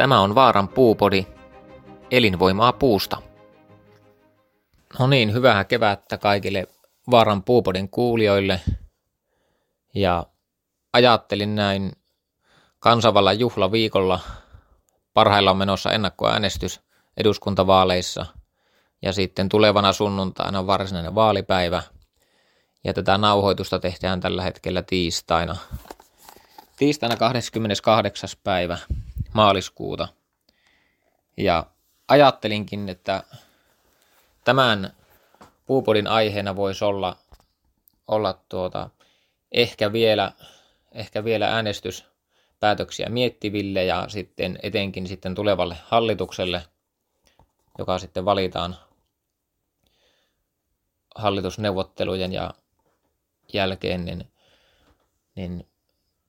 Tämä on Vaaran puupodi, elinvoimaa puusta. No niin, hyvää kevättä kaikille Vaaran puupodin kuulijoille. Ja ajattelin näin kansanvallan juhlaviikolla parhaillaan menossa ennakkoäänestys eduskuntavaaleissa ja sitten tulevana sunnuntaina varsinainen vaalipäivä. Ja tätä nauhoitusta tehdään tällä hetkellä tiistaina. Tiistaina 28. päivä maaliskuuta. Ja ajattelinkin, että tämän puupodin aiheena voisi olla, olla tuota, ehkä, vielä, ehkä vielä äänestyspäätöksiä miettiville ja sitten etenkin sitten tulevalle hallitukselle, joka sitten valitaan hallitusneuvottelujen ja jälkeen, niin, niin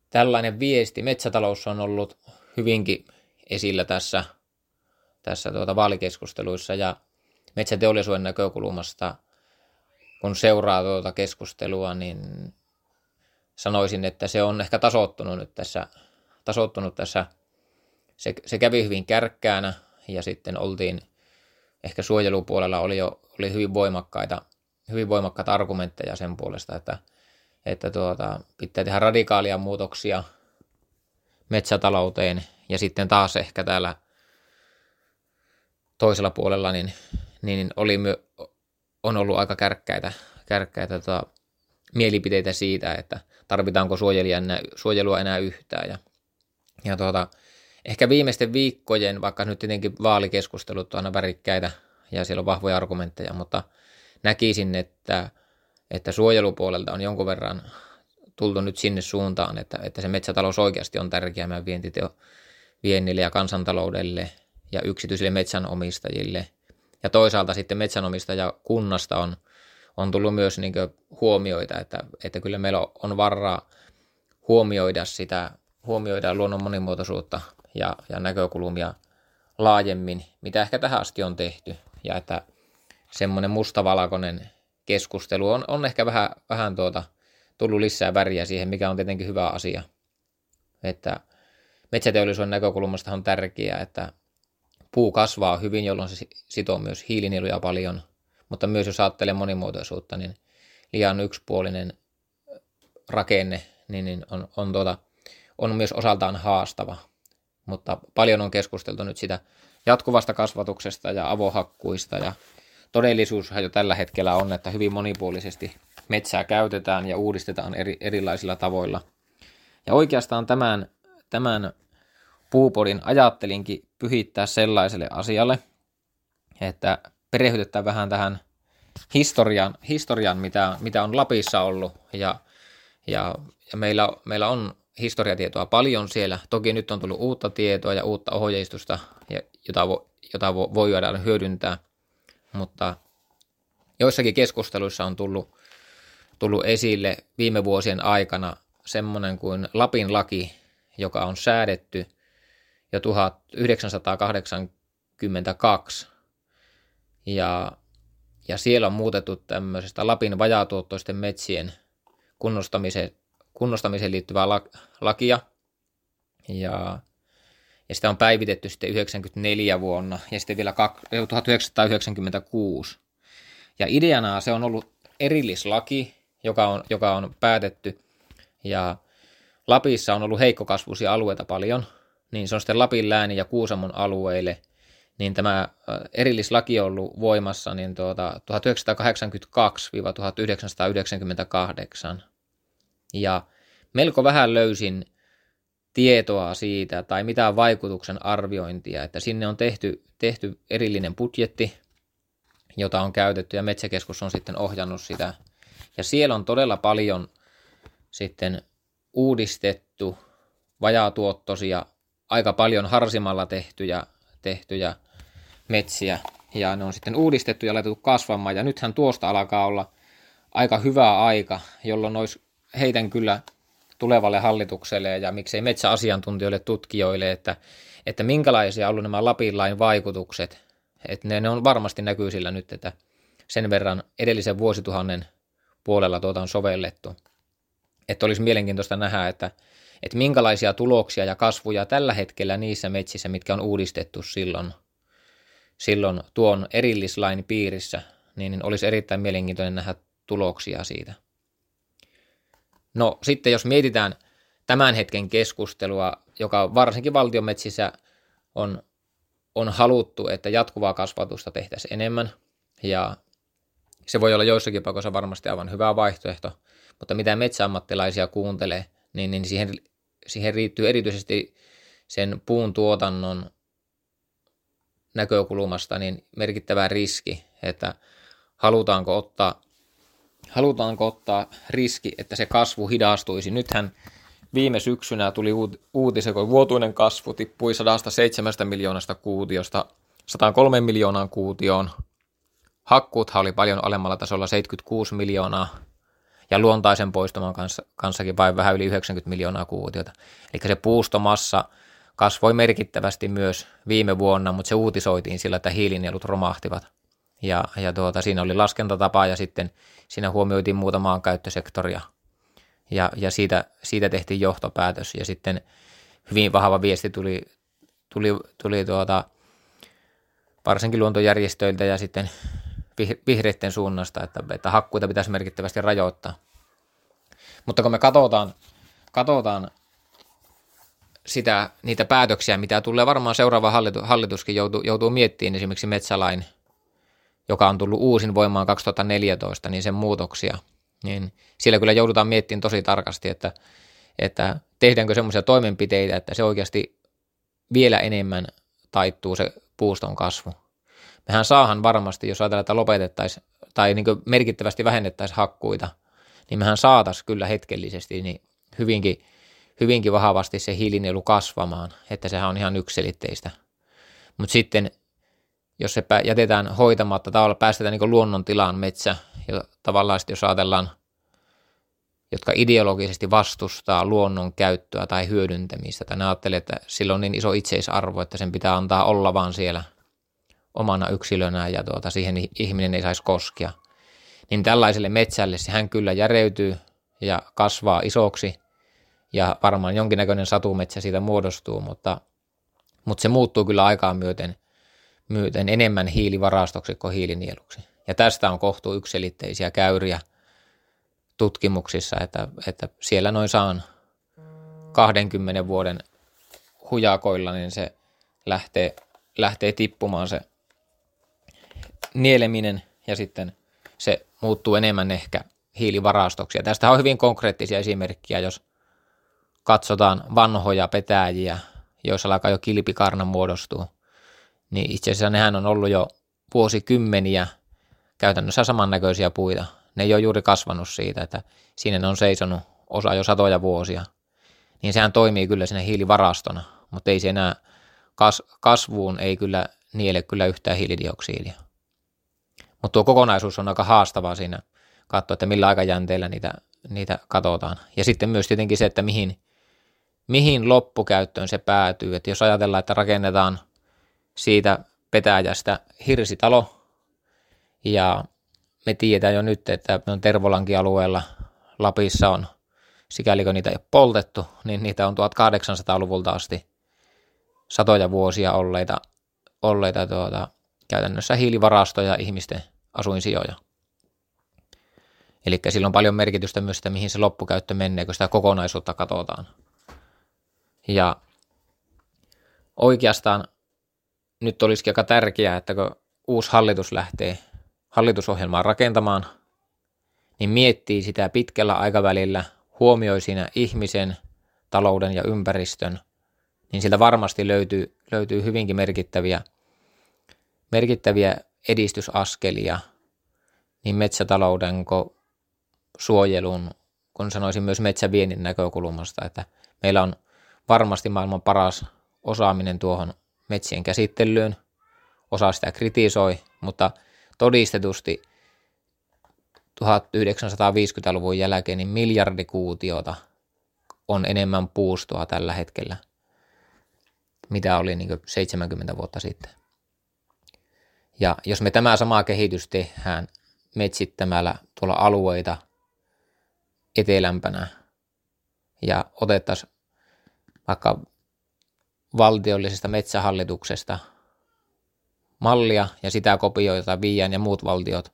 tällainen viesti. Metsätalous on ollut hyvinkin esillä tässä, tässä tuota vaalikeskusteluissa ja metsäteollisuuden näkökulmasta, kun seuraa tuota keskustelua, niin sanoisin, että se on ehkä tasoittunut nyt tässä, tasoittunut tässä. Se, se kävi hyvin kärkkäänä ja sitten oltiin, ehkä suojelupuolella oli jo oli hyvin voimakkaita, hyvin voimakkaita argumentteja sen puolesta, että, että tuota, pitää tehdä radikaalia muutoksia – metsätalouteen ja sitten taas ehkä täällä toisella puolella niin, niin oli my, on ollut aika kärkkäitä, kärkkäitä tota, mielipiteitä siitä, että tarvitaanko enää, suojelua enää yhtään. Ja, ja tuota, ehkä viimeisten viikkojen, vaikka nyt tietenkin vaalikeskustelut on aina värikkäitä ja siellä on vahvoja argumentteja, mutta näkisin, että, että suojelupuolelta on jonkun verran tultu nyt sinne suuntaan, että, että se metsätalous oikeasti on tärkeä meidän vientiteo, viennille ja kansantaloudelle ja yksityisille metsänomistajille. Ja toisaalta sitten metsänomistajakunnasta on, on tullut myös niin huomioita, että, että kyllä meillä on varaa huomioida sitä, huomioida luonnon monimuotoisuutta ja, ja näkökulmia laajemmin, mitä ehkä tähän asti on tehty. Ja että semmoinen mustavalkoinen keskustelu on, on ehkä vähän, vähän tuota, tullut lisää väriä siihen, mikä on tietenkin hyvä asia. Että metsäteollisuuden näkökulmasta on tärkeää, että puu kasvaa hyvin, jolloin se sitoo myös hiilinieluja paljon, mutta myös jos ajattelee monimuotoisuutta, niin liian yksipuolinen rakenne niin, niin on, on, tuota, on myös osaltaan haastava. Mutta paljon on keskusteltu nyt sitä jatkuvasta kasvatuksesta ja avohakkuista ja todellisuushan jo tällä hetkellä on, että hyvin monipuolisesti metsää käytetään ja uudistetaan eri, erilaisilla tavoilla. Ja oikeastaan tämän, tämän puupodin ajattelinkin pyhittää sellaiselle asialle, että perehdytetään vähän tähän historian, historian mitä, mitä on Lapissa ollut. Ja, ja, ja meillä, meillä on historiatietoa paljon siellä. Toki nyt on tullut uutta tietoa ja uutta ohjeistusta, jota, vo, jota vo, voidaan hyödyntää. Mutta joissakin keskusteluissa on tullut tullut esille viime vuosien aikana semmoinen kuin Lapin laki, joka on säädetty jo 1982. Ja, ja siellä on muutettu tämmöisestä Lapin vajaatuottoisten metsien kunnostamiseen, kunnostamiseen liittyvää lakia. Ja, ja sitä on päivitetty sitten 94 vuonna ja sitten vielä 1996. Ja ideana se on ollut erillislaki, joka on, joka on päätetty. Ja Lapissa on ollut heikkokasvuisia alueita paljon, niin se on sitten Lapin lääni ja Kuusamon alueille, niin tämä erillislaki on ollut voimassa niin tuota, 1982-1998. Ja melko vähän löysin tietoa siitä tai mitään vaikutuksen arviointia, että sinne on tehty, tehty erillinen budjetti, jota on käytetty ja Metsäkeskus on sitten ohjannut sitä ja siellä on todella paljon sitten uudistettu vajaatuottoisia, aika paljon harsimalla tehtyjä, tehtyjä metsiä. Ja ne on sitten uudistettu ja laitettu kasvamaan. Ja nythän tuosta alkaa olla aika hyvä aika, jolloin olisi heitän kyllä tulevalle hallitukselle ja miksei metsäasiantuntijoille, tutkijoille, että, että minkälaisia on ollut nämä Lapin lain vaikutukset. Että ne, ne on varmasti näkyy sillä nyt, että sen verran edellisen vuosituhannen puolella tuota on sovellettu. että olisi mielenkiintoista nähdä, että, että minkälaisia tuloksia ja kasvuja tällä hetkellä niissä metsissä, mitkä on uudistettu silloin, silloin tuon erillislain piirissä, niin olisi erittäin mielenkiintoinen nähdä tuloksia siitä. No sitten jos mietitään tämän hetken keskustelua, joka varsinkin valtiometsissä on, on haluttu, että jatkuvaa kasvatusta tehtäisiin enemmän, ja se voi olla joissakin paikoissa varmasti aivan hyvä vaihtoehto, mutta mitä metsäammattilaisia kuuntelee, niin, niin siihen, siihen riittyy erityisesti sen puun tuotannon näkökulmasta niin merkittävä riski, että halutaanko ottaa, halutaanko ottaa riski, että se kasvu hidastuisi. Nythän viime syksynä tuli uutisen, kun vuotuinen kasvu tippui 107 miljoonasta kuutiosta 103 miljoonaan kuutioon. Hakkuuthan oli paljon alemmalla tasolla 76 miljoonaa ja luontaisen poistuman kanssa, kanssakin vain vähän yli 90 miljoonaa kuutiota. Eli se puustomassa kasvoi merkittävästi myös viime vuonna, mutta se uutisoitiin sillä, että hiilinielut romahtivat. Ja, ja tuota, siinä oli laskentatapa ja sitten siinä huomioitiin muutamaa käyttösektoria. Ja, ja siitä, siitä tehtiin johtopäätös ja sitten hyvin vahva viesti tuli, tuli, tuli tuota, varsinkin luontojärjestöiltä ja sitten vihreiden suunnasta, että, että hakkuita pitäisi merkittävästi rajoittaa. Mutta kun me katsotaan, katsotaan sitä, niitä päätöksiä, mitä tulee varmaan seuraava hallitus, hallituskin joutuu, joutuu miettimään esimerkiksi metsälain, joka on tullut uusin voimaan 2014, niin sen muutoksia, niin siellä kyllä joudutaan miettimään tosi tarkasti, että, että tehdäänkö semmoisia toimenpiteitä, että se oikeasti vielä enemmän taittuu se puuston kasvu mehän saahan varmasti, jos ajatellaan, että lopetettaisiin tai niin merkittävästi vähennettäisiin hakkuita, niin mehän saataisiin kyllä hetkellisesti niin hyvinkin, hyvinkin vahvasti se hiilinielu kasvamaan, että sehän on ihan yksilitteistä. Mutta sitten, jos se jätetään hoitamatta, tavallaan päästetään niin luonnon tilaan metsä, ja tavallaan sitten jos ajatellaan, jotka ideologisesti vastustaa luonnon käyttöä tai hyödyntämistä, tai ne ajattelee, että sillä on niin iso itseisarvo, että sen pitää antaa olla vaan siellä – omana yksilönään ja tuota, siihen ihminen ei saisi koskea. Niin tällaiselle metsälle se hän kyllä järeytyy ja kasvaa isoksi ja varmaan jonkinnäköinen satumetsä siitä muodostuu, mutta, mutta se muuttuu kyllä aikaan myöten, myöten enemmän hiilivarastoksi kuin hiilinieluksi. Ja tästä on kohtu yksilitteisiä käyriä tutkimuksissa, että, että siellä noin saan 20 vuoden hujakoilla, niin se lähtee, lähtee tippumaan se nieleminen ja sitten se muuttuu enemmän ehkä hiilivarastoksi. Ja tästä on hyvin konkreettisia esimerkkejä, jos katsotaan vanhoja petäjiä, joissa alkaa jo kilpikarna muodostua, niin itse asiassa nehän on ollut jo vuosikymmeniä käytännössä samannäköisiä puita. Ne ei ole juuri kasvanut siitä, että siinä ne on seisonut osa jo satoja vuosia. Niin sehän toimii kyllä siinä hiilivarastona, mutta ei se enää kas, kasvuun ei kyllä niele kyllä yhtään hiilidioksidia. Mutta tuo kokonaisuus on aika haastavaa siinä katsoa, että millä aikajänteellä niitä, niitä katsotaan. Ja sitten myös tietenkin se, että mihin, mihin loppukäyttöön se päätyy. Että jos ajatellaan, että rakennetaan siitä petäjästä hirsitalo, ja me tiedetään jo nyt, että on Tervolankin alueella Lapissa on, sikäli kun niitä ei ole poltettu, niin niitä on 1800-luvulta asti satoja vuosia olleita, olleita tuota, käytännössä hiilivarastoja ihmisten asuinsijoja. Eli sillä on paljon merkitystä myös, että mihin se loppukäyttö menee, kun sitä kokonaisuutta katsotaan. Ja oikeastaan nyt olisikin aika tärkeää, että kun uusi hallitus lähtee hallitusohjelmaa rakentamaan, niin miettii sitä pitkällä aikavälillä, huomioi siinä ihmisen, talouden ja ympäristön, niin siltä varmasti löytyy, löytyy hyvinkin merkittäviä, merkittäviä edistysaskelia niin metsätalouden kuin suojelun, kun sanoisin myös metsäviennin näkökulmasta, että meillä on varmasti maailman paras osaaminen tuohon metsien käsittelyyn, osa sitä kritisoi, mutta todistetusti 1950-luvun jälkeen niin miljardikuutiota on enemmän puustoa tällä hetkellä, mitä oli niin 70 vuotta sitten. Ja jos me tämä sama kehitys tehdään metsittämällä tuolla alueita etelämpänä ja otettaisiin vaikka valtiollisesta metsähallituksesta mallia ja sitä kopioita Viian ja muut valtiot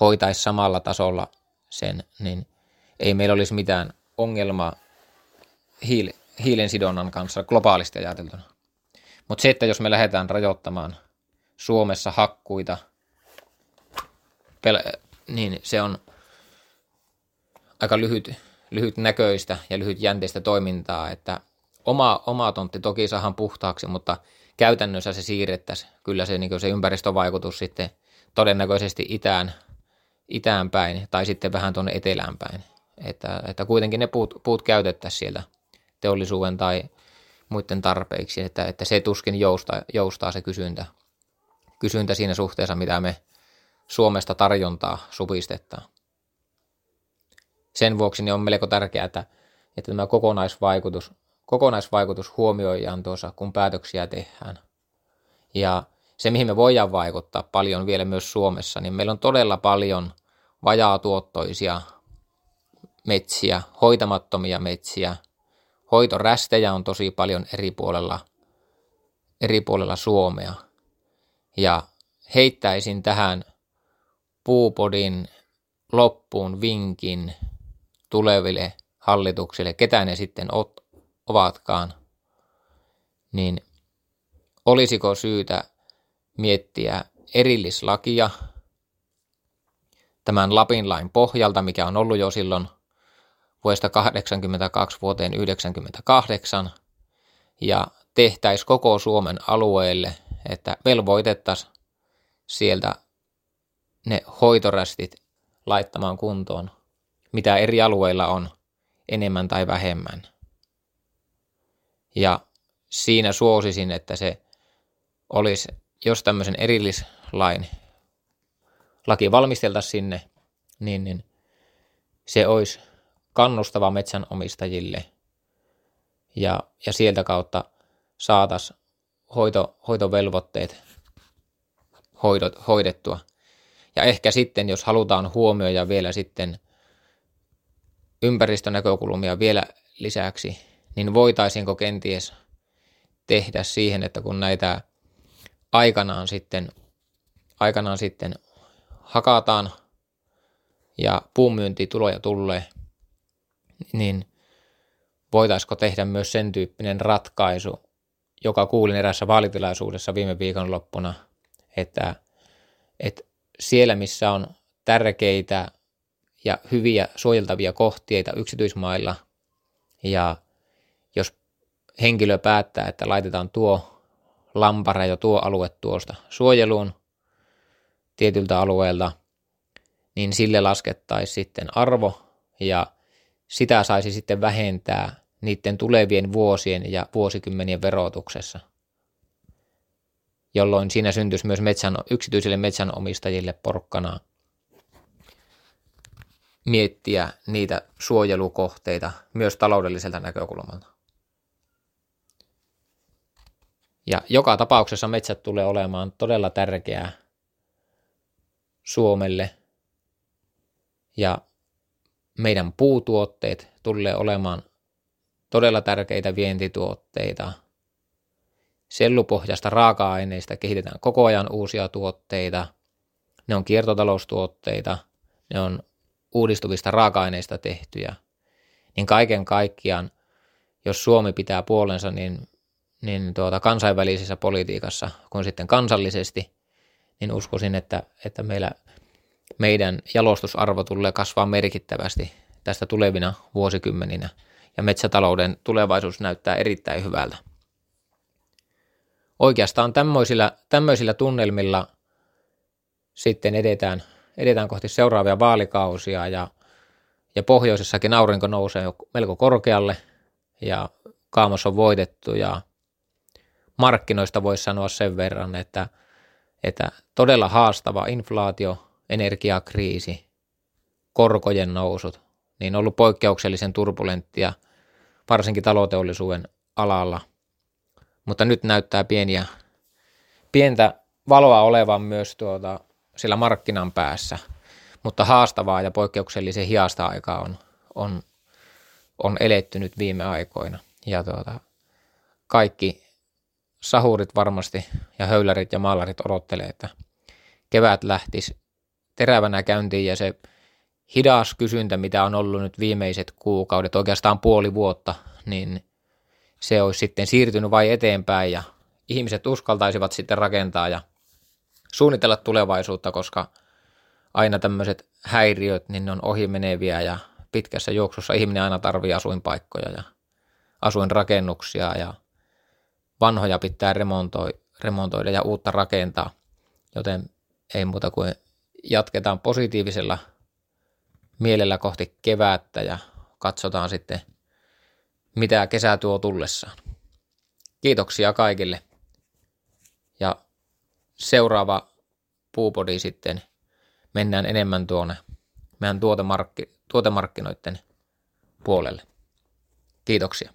hoitaisi samalla tasolla sen, niin ei meillä olisi mitään ongelmaa hiil, hiilen sidonnan kanssa globaalisti ajateltuna. Mutta se, että jos me lähdetään rajoittamaan Suomessa hakkuita, pel- niin se on aika lyhyt, lyhyt näköistä ja lyhyt jänteistä toimintaa, että oma, oma tontti toki saadaan puhtaaksi, mutta käytännössä se siirrettäisiin kyllä se, niin se ympäristövaikutus sitten todennäköisesti itään, itään päin tai sitten vähän tuonne etelään päin. Että, että kuitenkin ne puut, puut käytettäisiin sieltä teollisuuden tai muiden tarpeiksi, että, että se tuskin joustaa, joustaa se kysyntä, kysyntä siinä suhteessa, mitä me Suomesta tarjontaa supistetaan. Sen vuoksi niin on melko tärkeää, että, että tämä kokonaisvaikutus, kokonaisvaikutus huomioidaan tuossa, kun päätöksiä tehdään. Ja se, mihin me voidaan vaikuttaa paljon vielä myös Suomessa, niin meillä on todella paljon vajaatuottoisia metsiä, hoitamattomia metsiä. Hoitorästejä on tosi paljon eri puolella, eri puolella Suomea. Ja heittäisin tähän puupodin loppuun vinkin tuleville hallituksille, ketä ne sitten ovatkaan, niin olisiko syytä miettiä erillislakia tämän Lapin lain pohjalta, mikä on ollut jo silloin vuodesta 82 vuoteen 1998, ja tehtäisiin koko Suomen alueelle, että velvoitettaisiin sieltä ne hoitorästit laittamaan kuntoon, mitä eri alueilla on enemmän tai vähemmän. Ja siinä suosisin, että se olisi, jos tämmöisen erillislain laki valmisteltaisiin sinne, niin, niin se olisi kannustava metsänomistajille ja, ja sieltä kautta saataisiin hoito, hoitovelvoitteet hoidot, hoidettua. Ja ehkä sitten, jos halutaan huomioida vielä sitten ympäristönäkökulmia vielä lisäksi, niin voitaisiinko kenties tehdä siihen, että kun näitä aikanaan sitten, aikanaan sitten hakataan ja puunmyyntituloja tulee, niin voitaisiko tehdä myös sen tyyppinen ratkaisu, joka kuulin erässä vaalitilaisuudessa viime viikonloppuna, että, että siellä, missä on tärkeitä ja hyviä suojeltavia kohteita yksityismailla, ja jos henkilö päättää, että laitetaan tuo lampara ja tuo alue tuosta suojeluun tietyltä alueelta, niin sille laskettaisiin sitten arvo ja sitä saisi sitten vähentää niiden tulevien vuosien ja vuosikymmenien verotuksessa, jolloin siinä syntyisi myös metsän, yksityisille metsänomistajille porkkana miettiä niitä suojelukohteita myös taloudelliselta näkökulmalta. Ja joka tapauksessa metsät tulee olemaan todella tärkeää Suomelle ja meidän puutuotteet tulee olemaan todella tärkeitä vientituotteita. Sellupohjasta raaka-aineista kehitetään koko ajan uusia tuotteita. Ne on kiertotaloustuotteita, ne on uudistuvista raaka-aineista tehtyjä. Niin kaiken kaikkiaan, jos Suomi pitää puolensa niin, niin tuota, kansainvälisessä politiikassa kuin sitten kansallisesti, niin uskoisin, että, että meillä meidän jalostusarvo tulee kasvaa merkittävästi tästä tulevina vuosikymmeninä ja metsätalouden tulevaisuus näyttää erittäin hyvältä. Oikeastaan tämmöisillä, tämmöisillä tunnelmilla sitten edetään, edetään kohti seuraavia vaalikausia ja, ja pohjoisessakin aurinko nousee melko korkealle ja kaamos on voitettu ja markkinoista voisi sanoa sen verran, että, että todella haastava inflaatio energiakriisi, korkojen nousut, niin on ollut poikkeuksellisen turbulenttia varsinkin taloteollisuuden alalla. Mutta nyt näyttää pieniä, pientä valoa olevan myös tuota, sillä markkinan päässä, mutta haastavaa ja poikkeuksellisen hiasta aikaa on, on on eletty nyt viime aikoina. Ja tuota, kaikki sahurit varmasti ja höylärit ja maalarit odottelee, että kevät lähtisi terävänä käyntiin ja se hidas kysyntä, mitä on ollut nyt viimeiset kuukaudet, oikeastaan puoli vuotta, niin se olisi sitten siirtynyt vai eteenpäin ja ihmiset uskaltaisivat sitten rakentaa ja suunnitella tulevaisuutta, koska aina tämmöiset häiriöt, niin ne on ohimeneviä ja pitkässä juoksussa ihminen aina tarvii asuinpaikkoja ja asuinrakennuksia ja vanhoja pitää remontoida ja uutta rakentaa, joten ei muuta kuin jatketaan positiivisella mielellä kohti kevättä ja katsotaan sitten, mitä kesä tuo tullessaan. Kiitoksia kaikille. Ja seuraava puupodi sitten mennään enemmän tuonne meidän tuotemarkki, tuotemarkkinoiden puolelle. Kiitoksia.